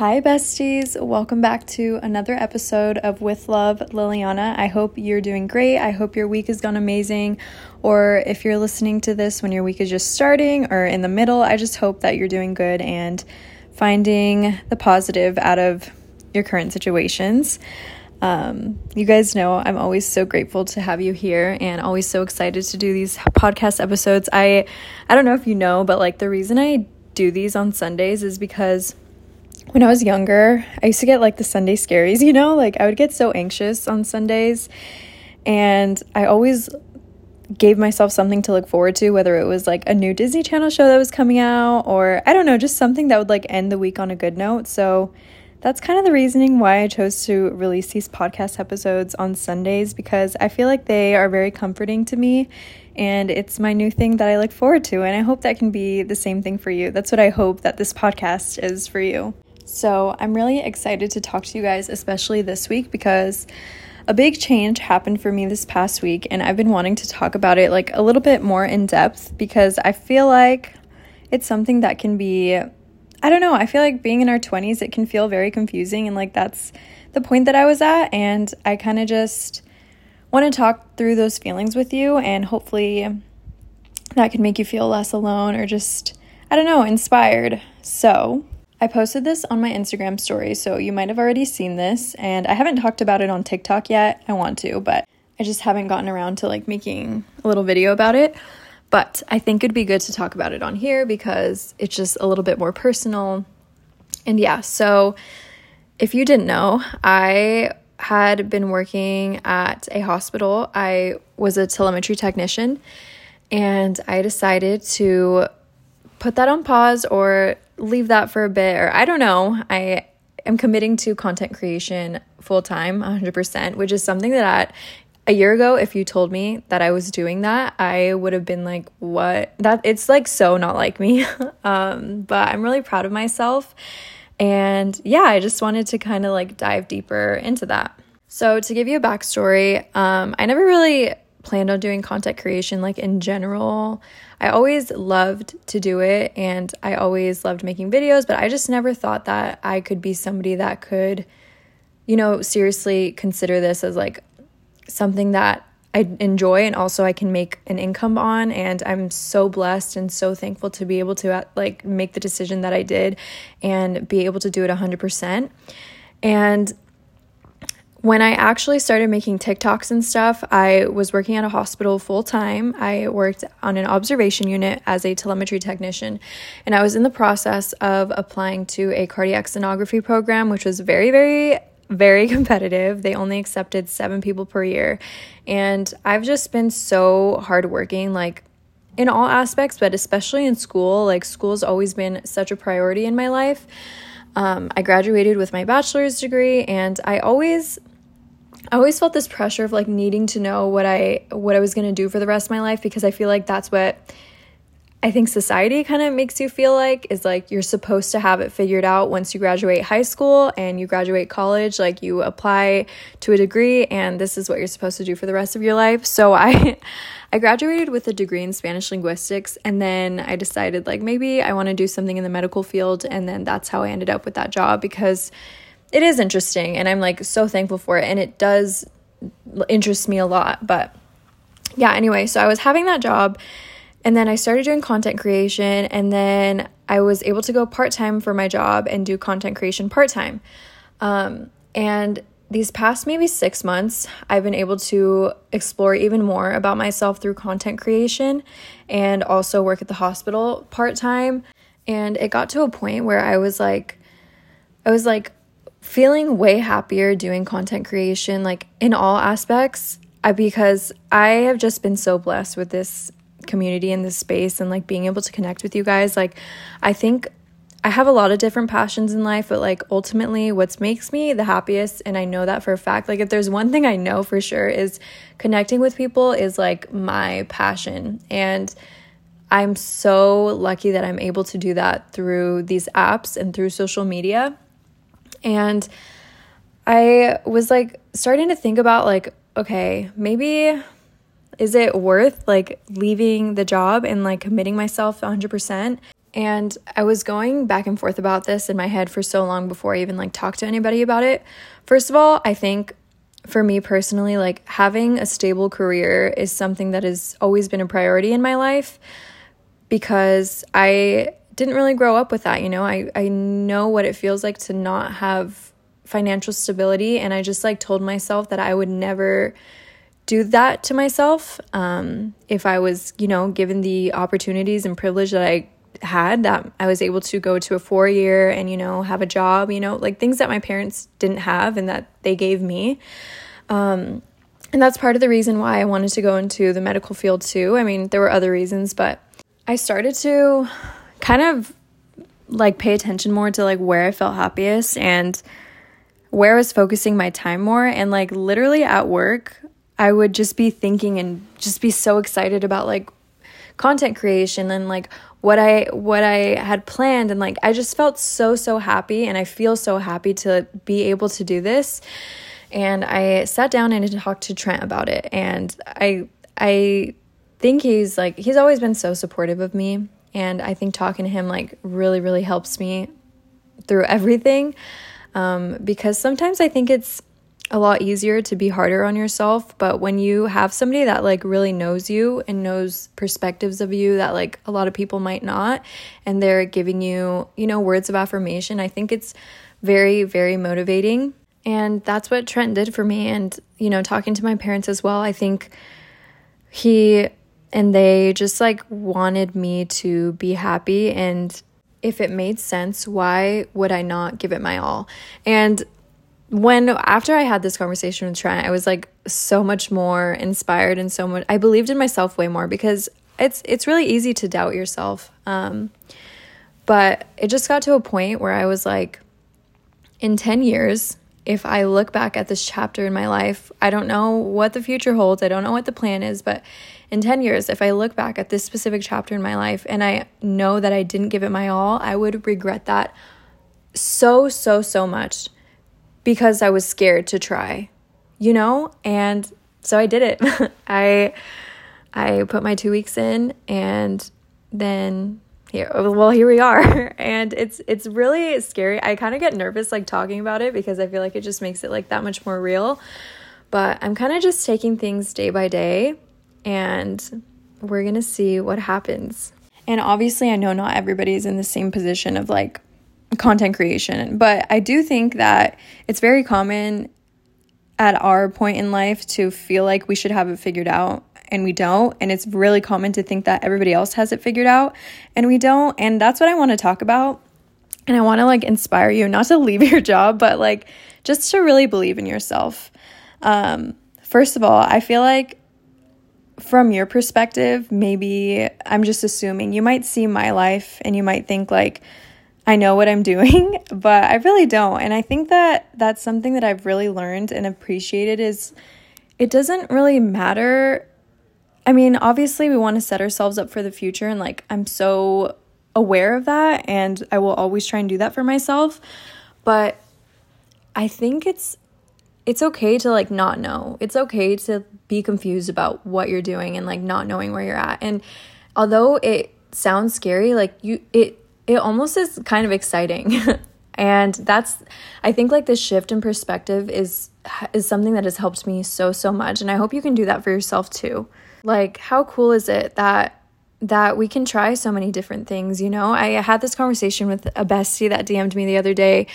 Hi, besties. Welcome back to another episode of With Love Liliana. I hope you're doing great. I hope your week has gone amazing. Or if you're listening to this when your week is just starting or in the middle, I just hope that you're doing good and finding the positive out of your current situations. Um, you guys know I'm always so grateful to have you here and always so excited to do these podcast episodes. I I don't know if you know, but like the reason I do these on Sundays is because when I was younger, I used to get like the Sunday scaries, you know? Like I would get so anxious on Sundays. And I always gave myself something to look forward to, whether it was like a new Disney Channel show that was coming out or I don't know, just something that would like end the week on a good note. So that's kind of the reasoning why I chose to release these podcast episodes on Sundays because I feel like they are very comforting to me and it's my new thing that I look forward to. And I hope that can be the same thing for you. That's what I hope that this podcast is for you. So I'm really excited to talk to you guys, especially this week, because a big change happened for me this past week, and I've been wanting to talk about it like a little bit more in depth because I feel like it's something that can be, I don't know, I feel like being in our 20s, it can feel very confusing, and like that's the point that I was at, and I kind of just want to talk through those feelings with you, and hopefully that can make you feel less alone or just, I don't know, inspired. So, I posted this on my Instagram story, so you might have already seen this, and I haven't talked about it on TikTok yet. I want to, but I just haven't gotten around to like making a little video about it. But I think it'd be good to talk about it on here because it's just a little bit more personal. And yeah, so if you didn't know, I had been working at a hospital. I was a telemetry technician, and I decided to put that on pause or leave that for a bit or I don't know. I am committing to content creation full time 100%, which is something that a year ago if you told me that I was doing that, I would have been like, "What?" That it's like so not like me. um, but I'm really proud of myself. And yeah, I just wanted to kind of like dive deeper into that. So, to give you a backstory, um, I never really planned on doing content creation like in general. I always loved to do it and I always loved making videos, but I just never thought that I could be somebody that could, you know, seriously consider this as like something that I enjoy and also I can make an income on and I'm so blessed and so thankful to be able to uh, like make the decision that I did and be able to do it 100%. And when I actually started making TikToks and stuff, I was working at a hospital full time. I worked on an observation unit as a telemetry technician, and I was in the process of applying to a cardiac sonography program, which was very, very, very competitive. They only accepted seven people per year. And I've just been so hardworking, like in all aspects, but especially in school. Like, school's always been such a priority in my life. Um, I graduated with my bachelor's degree, and I always I always felt this pressure of like needing to know what I what I was going to do for the rest of my life because I feel like that's what I think society kind of makes you feel like is like you're supposed to have it figured out once you graduate high school and you graduate college like you apply to a degree and this is what you're supposed to do for the rest of your life. So I I graduated with a degree in Spanish linguistics and then I decided like maybe I want to do something in the medical field and then that's how I ended up with that job because it is interesting and I'm like so thankful for it and it does interest me a lot. But yeah, anyway, so I was having that job and then I started doing content creation and then I was able to go part-time for my job and do content creation part-time. Um, and these past maybe six months, I've been able to explore even more about myself through content creation and also work at the hospital part time. And it got to a point where I was like, I was like, feeling way happier doing content creation, like in all aspects, I, because I have just been so blessed with this community and this space and like being able to connect with you guys. Like, I think I have a lot of different passions in life, but like ultimately, what makes me the happiest, and I know that for a fact, like, if there's one thing I know for sure is connecting with people is like my passion. And I'm so lucky that I'm able to do that through these apps and through social media. And I was like starting to think about like, okay, maybe is it worth like leaving the job and like committing myself 100%? And I was going back and forth about this in my head for so long before I even like talked to anybody about it. First of all, I think for me personally, like having a stable career is something that has always been a priority in my life because I didn't really grow up with that, you know. I I know what it feels like to not have financial stability and I just like told myself that I would never do that to myself um, if I was, you know, given the opportunities and privilege that I had that I was able to go to a four year and, you know, have a job, you know, like things that my parents didn't have and that they gave me. Um, and that's part of the reason why I wanted to go into the medical field too. I mean, there were other reasons, but I started to kind of like pay attention more to like where I felt happiest and where I was focusing my time more. And like literally at work, I would just be thinking and just be so excited about like content creation and like what I what I had planned and like I just felt so so happy and I feel so happy to be able to do this. And I sat down and talked to Trent about it and I I think he's like he's always been so supportive of me and I think talking to him like really really helps me through everything. Um, because sometimes I think it's a lot easier to be harder on yourself but when you have somebody that like really knows you and knows perspectives of you that like a lot of people might not and they're giving you you know words of affirmation i think it's very very motivating. And that's what trent did for me. And you know talking to my parents as well i think he and they just like wanted me to be happy and if it made sense why would i not give it my all and when after I had this conversation with Trent, I was like so much more inspired and so much I believed in myself way more because it's it's really easy to doubt yourself. Um, but it just got to a point where I was like, in 10 years, if I look back at this chapter in my life, I don't know what the future holds. I don't know what the plan is, but in 10 years, if I look back at this specific chapter in my life and I know that I didn't give it my all, I would regret that so, so, so much because I was scared to try, you know? And so I did it. I I put my 2 weeks in and then here well here we are and it's it's really scary. I kind of get nervous like talking about it because I feel like it just makes it like that much more real. But I'm kind of just taking things day by day and we're going to see what happens. And obviously I know not everybody is in the same position of like content creation. But I do think that it's very common at our point in life to feel like we should have it figured out and we don't. And it's really common to think that everybody else has it figured out and we don't. And that's what I want to talk about. And I want to like inspire you not to leave your job, but like just to really believe in yourself. Um, first of all, I feel like from your perspective, maybe I'm just assuming you might see my life and you might think like, I know what I'm doing, but I really don't. And I think that that's something that I've really learned and appreciated is it doesn't really matter. I mean, obviously we want to set ourselves up for the future and like I'm so aware of that and I will always try and do that for myself. But I think it's it's okay to like not know. It's okay to be confused about what you're doing and like not knowing where you're at. And although it sounds scary, like you it it almost is kind of exciting. and that's I think like this shift in perspective is is something that has helped me so so much and I hope you can do that for yourself too. Like how cool is it that that we can try so many different things, you know? I had this conversation with a bestie that DM'd me the other day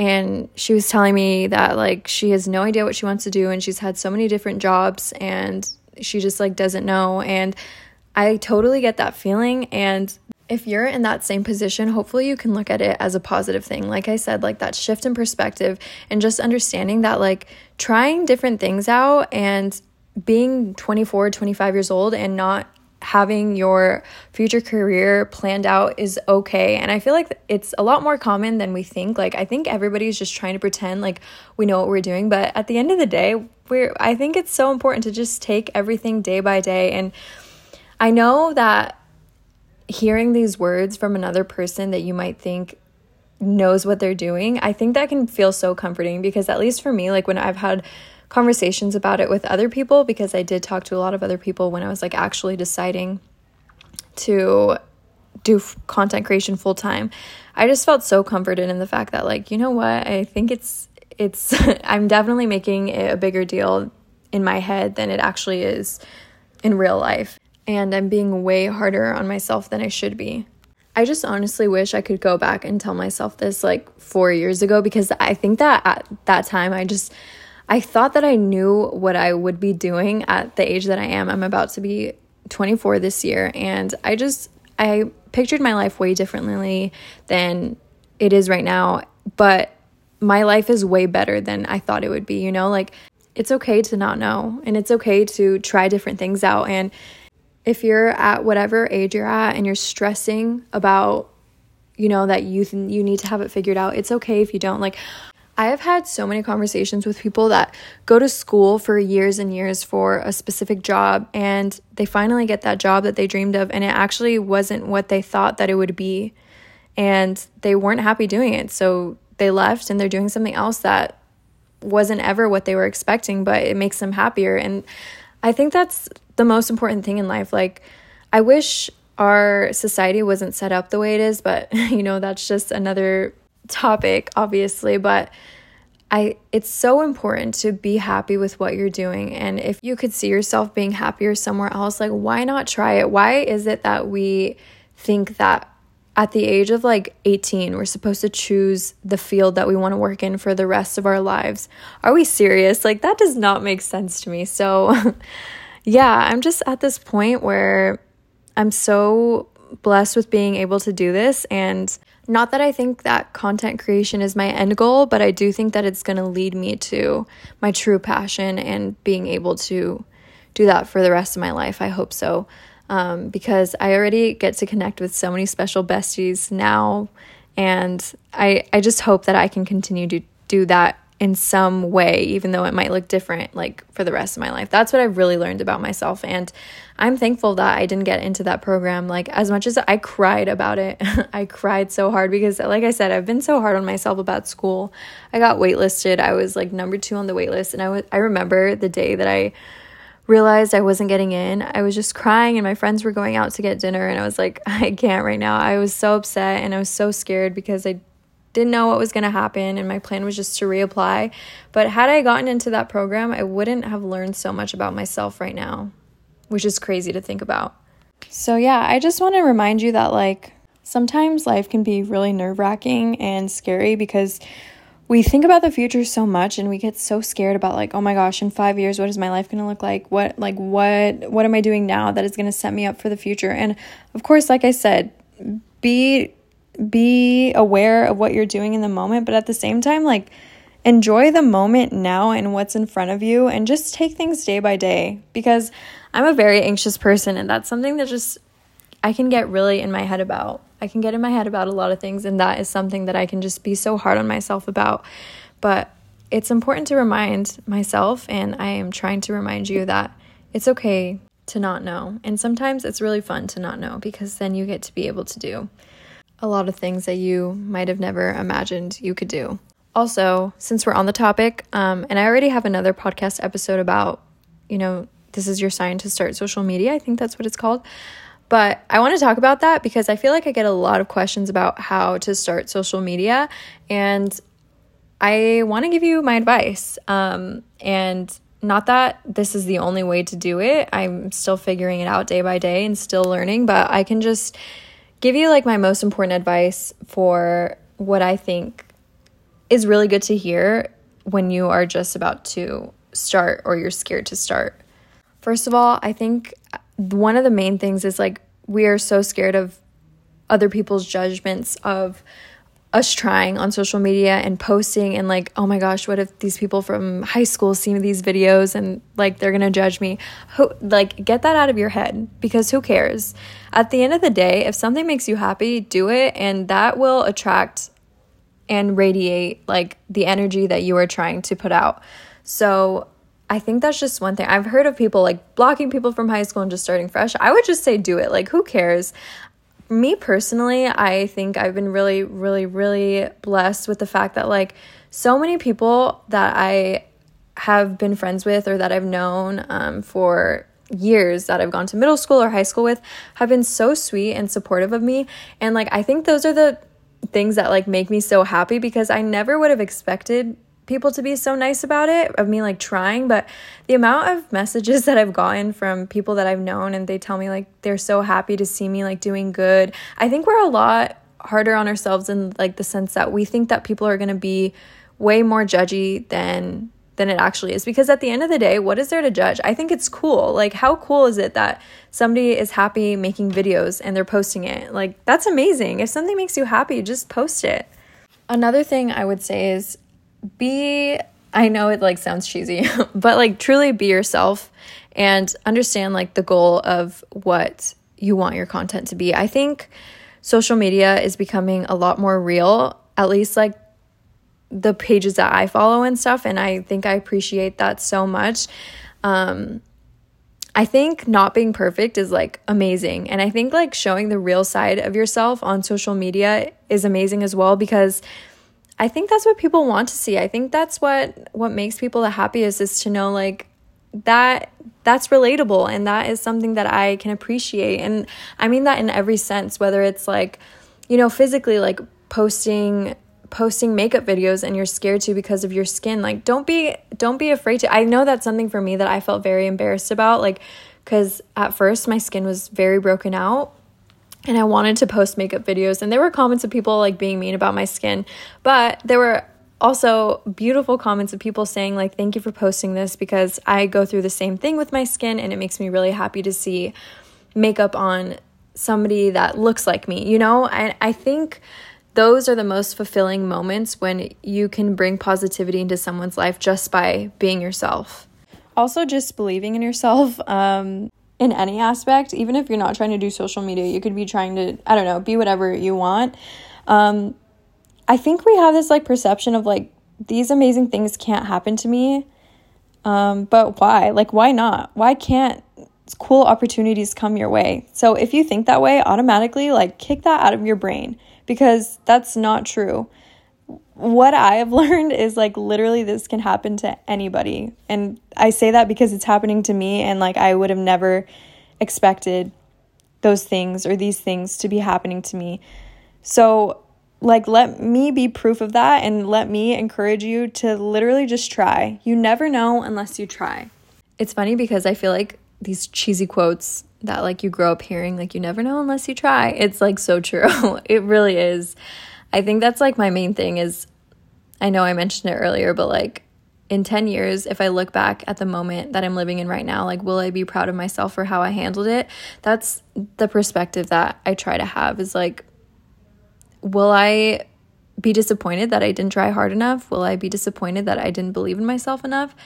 and she was telling me that like she has no idea what she wants to do and she's had so many different jobs and she just like doesn't know and I totally get that feeling and if you're in that same position, hopefully you can look at it as a positive thing. Like I said, like that shift in perspective and just understanding that, like, trying different things out and being 24, 25 years old and not having your future career planned out is okay. And I feel like it's a lot more common than we think. Like I think everybody's just trying to pretend like we know what we're doing, but at the end of the day, we're I think it's so important to just take everything day by day and I know that hearing these words from another person that you might think knows what they're doing, I think that can feel so comforting because, at least for me, like when I've had conversations about it with other people, because I did talk to a lot of other people when I was like actually deciding to do f- content creation full time, I just felt so comforted in the fact that like, you know what? I think it's it's I'm definitely making it a bigger deal in my head than it actually is in real life. And I'm being way harder on myself than I should be. I just honestly wish I could go back and tell myself this like 4 years ago because I think that at that time I just I thought that I knew what I would be doing at the age that I am. I'm about to be 24 this year and I just I pictured my life way differently than it is right now, but my life is way better than I thought it would be, you know? Like it's okay to not know and it's okay to try different things out and if you're at whatever age you're at and you're stressing about you know that you th- you need to have it figured out it's okay if you don't like I have had so many conversations with people that go to school for years and years for a specific job and they finally get that job that they dreamed of and it actually wasn't what they thought that it would be and they weren't happy doing it so they left and they're doing something else that wasn't ever what they were expecting but it makes them happier and I think that's the most important thing in life. Like, I wish our society wasn't set up the way it is, but you know, that's just another topic, obviously. But I it's so important to be happy with what you're doing. And if you could see yourself being happier somewhere else, like why not try it? Why is it that we think that at the age of like 18, we're supposed to choose the field that we want to work in for the rest of our lives? Are we serious? Like that does not make sense to me. So yeah, I'm just at this point where I'm so blessed with being able to do this. And not that I think that content creation is my end goal, but I do think that it's going to lead me to my true passion and being able to do that for the rest of my life. I hope so. Um, because I already get to connect with so many special besties now. And I, I just hope that I can continue to do that in some way, even though it might look different, like for the rest of my life. That's what I've really learned about myself. And I'm thankful that I didn't get into that program. Like, as much as I cried about it, I cried so hard because, like I said, I've been so hard on myself about school. I got waitlisted. I was like number two on the waitlist. And I, w- I remember the day that I realized I wasn't getting in, I was just crying, and my friends were going out to get dinner. And I was like, I can't right now. I was so upset and I was so scared because I didn't know what was going to happen and my plan was just to reapply. But had I gotten into that program, I wouldn't have learned so much about myself right now, which is crazy to think about. So, yeah, I just want to remind you that, like, sometimes life can be really nerve wracking and scary because we think about the future so much and we get so scared about like oh my gosh in 5 years what is my life going to look like what like what what am i doing now that is going to set me up for the future and of course like i said be be aware of what you're doing in the moment, but at the same time, like, enjoy the moment now and what's in front of you and just take things day by day because I'm a very anxious person and that's something that just I can get really in my head about. I can get in my head about a lot of things and that is something that I can just be so hard on myself about. But it's important to remind myself and I am trying to remind you that it's okay to not know. And sometimes it's really fun to not know because then you get to be able to do a lot of things that you might have never imagined you could do. Also, since we're on the topic, um, and I already have another podcast episode about, you know, this is your sign to start social media. I think that's what it's called. But I want to talk about that because I feel like I get a lot of questions about how to start social media. And I want to give you my advice. Um, and not that this is the only way to do it, I'm still figuring it out day by day and still learning, but I can just give you like my most important advice for what I think is really good to hear when you are just about to start or you're scared to start. First of all, I think one of the main things is like we are so scared of other people's judgments of us trying on social media and posting and like oh my gosh what if these people from high school see these videos and like they're gonna judge me who like get that out of your head because who cares at the end of the day if something makes you happy do it and that will attract and radiate like the energy that you are trying to put out so I think that's just one thing. I've heard of people like blocking people from high school and just starting fresh. I would just say do it. Like, who cares? Me personally, I think I've been really, really, really blessed with the fact that, like, so many people that I have been friends with or that I've known um, for years that I've gone to middle school or high school with have been so sweet and supportive of me. And like, I think those are the things that like make me so happy because I never would have expected people to be so nice about it of me like trying but the amount of messages that I've gotten from people that I've known and they tell me like they're so happy to see me like doing good. I think we're a lot harder on ourselves in like the sense that we think that people are going to be way more judgy than than it actually is because at the end of the day what is there to judge i think it's cool like how cool is it that somebody is happy making videos and they're posting it like that's amazing if something makes you happy just post it another thing i would say is be i know it like sounds cheesy but like truly be yourself and understand like the goal of what you want your content to be i think social media is becoming a lot more real at least like the pages that I follow and stuff. And I think I appreciate that so much. Um, I think not being perfect is like amazing. And I think like showing the real side of yourself on social media is amazing as well because I think that's what people want to see. I think that's what what makes people the happiest is to know like that that's relatable and that is something that I can appreciate. And I mean that in every sense, whether it's like, you know, physically like posting posting makeup videos and you're scared to because of your skin like don't be don't be afraid to i know that's something for me that i felt very embarrassed about like because at first my skin was very broken out and i wanted to post makeup videos and there were comments of people like being mean about my skin but there were also beautiful comments of people saying like thank you for posting this because i go through the same thing with my skin and it makes me really happy to see makeup on somebody that looks like me you know and i think those are the most fulfilling moments when you can bring positivity into someone's life just by being yourself. Also, just believing in yourself um, in any aspect, even if you're not trying to do social media, you could be trying to, I don't know, be whatever you want. Um, I think we have this like perception of like, these amazing things can't happen to me. Um, but why? Like, why not? Why can't cool opportunities come your way? So if you think that way, automatically, like, kick that out of your brain because that's not true. What I have learned is like literally this can happen to anybody. And I say that because it's happening to me and like I would have never expected those things or these things to be happening to me. So, like, let me be proof of that and let me encourage you to literally just try. You never know unless you try. It's funny because I feel like these cheesy quotes that like you grow up hearing like you never know unless you try. It's like so true. it really is. I think that's like my main thing is I know I mentioned it earlier, but like in 10 years, if I look back at the moment that I'm living in right now, like, will I be proud of myself for how I handled it? That's the perspective that I try to have is like, will I be disappointed that I didn't try hard enough? Will I be disappointed that I didn't believe in myself enough?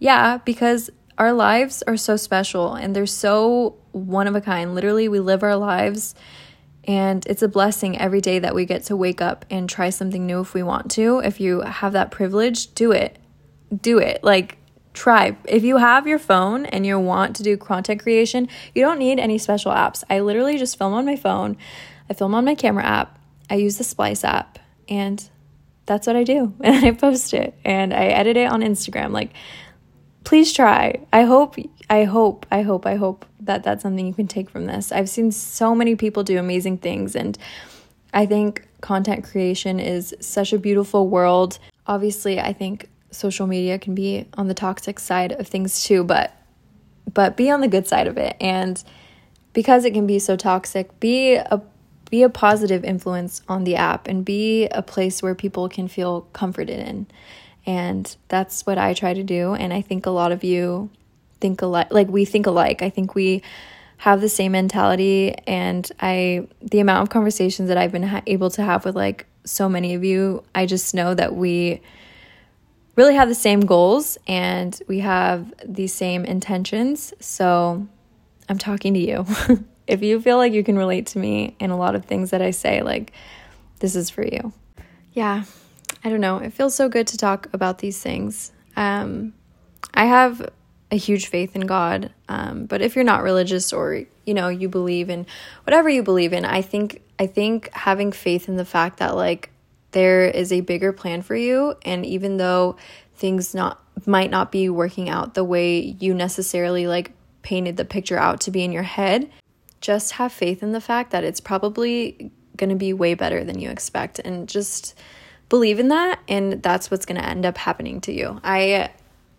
Yeah, because our lives are so special and they're so one of a kind. Literally, we live our lives and it's a blessing every day that we get to wake up and try something new if we want to. If you have that privilege, do it. Do it. Like, try. If you have your phone and you want to do content creation, you don't need any special apps. I literally just film on my phone, I film on my camera app, I use the Splice app, and that's what I do. And I post it and I edit it on Instagram. Like, please try. I hope, I hope, I hope, I hope that that's something you can take from this. I've seen so many people do amazing things, and I think content creation is such a beautiful world. Obviously, I think social media can be on the toxic side of things too, but but be on the good side of it. And because it can be so toxic, be a be a positive influence on the app and be a place where people can feel comforted in. And that's what I try to do. And I think a lot of you think alike. Like we think alike. I think we have the same mentality. And I, the amount of conversations that I've been ha- able to have with like so many of you, I just know that we really have the same goals and we have the same intentions. So I'm talking to you. if you feel like you can relate to me in a lot of things that I say, like, this is for you. Yeah, I don't know. It feels so good to talk about these things. Um, I have a huge faith in God, um, but if you're not religious or you know you believe in whatever you believe in, I think I think having faith in the fact that like there is a bigger plan for you, and even though things not might not be working out the way you necessarily like painted the picture out to be in your head, just have faith in the fact that it's probably going to be way better than you expect and just believe in that and that's what's going to end up happening to you. I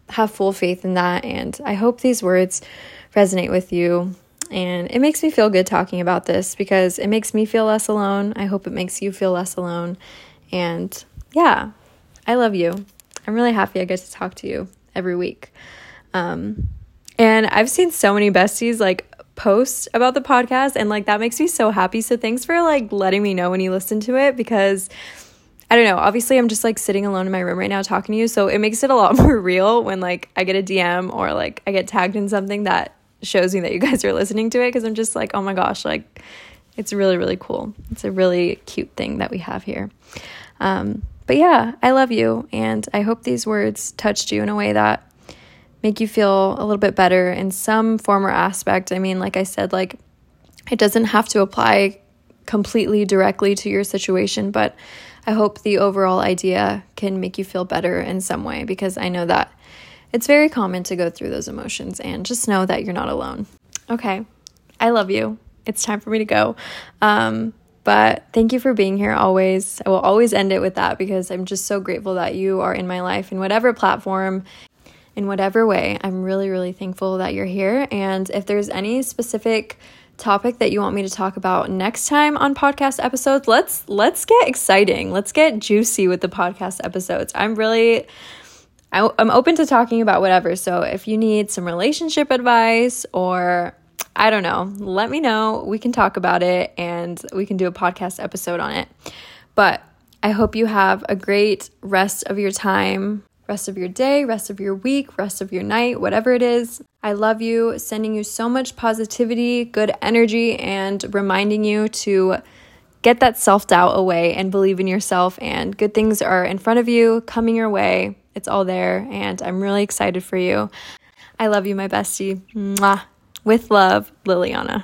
have full faith in that and I hope these words resonate with you. And it makes me feel good talking about this because it makes me feel less alone. I hope it makes you feel less alone. And yeah, I love you. I'm really happy I get to talk to you every week. Um, and I've seen so many besties like post about the podcast, and like that makes me so happy. So thanks for like letting me know when you listen to it because I don't know. Obviously, I'm just like sitting alone in my room right now talking to you. So it makes it a lot more real when like I get a DM or like I get tagged in something that shows me that you guys are listening to it because I'm just like, oh my gosh, like it's really, really cool. It's a really cute thing that we have here. Um, but yeah, I love you. And I hope these words touched you in a way that make you feel a little bit better in some form or aspect. I mean, like I said, like it doesn't have to apply completely directly to your situation, but I hope the overall idea can make you feel better in some way because I know that it's very common to go through those emotions and just know that you're not alone. Okay, I love you. It's time for me to go. Um, but thank you for being here always. I will always end it with that because I'm just so grateful that you are in my life in whatever platform, in whatever way. I'm really, really thankful that you're here. And if there's any specific topic that you want me to talk about next time on podcast episodes, let's let's get exciting. Let's get juicy with the podcast episodes. I'm really I, I'm open to talking about whatever. So if you need some relationship advice or I don't know, let me know. We can talk about it and we can do a podcast episode on it. But I hope you have a great rest of your time, rest of your day, rest of your week, rest of your night, whatever it is. I love you, sending you so much positivity, good energy, and reminding you to get that self doubt away and believe in yourself. And good things are in front of you, coming your way. It's all there, and I'm really excited for you. I love you, my bestie. Mwah. With love, Liliana.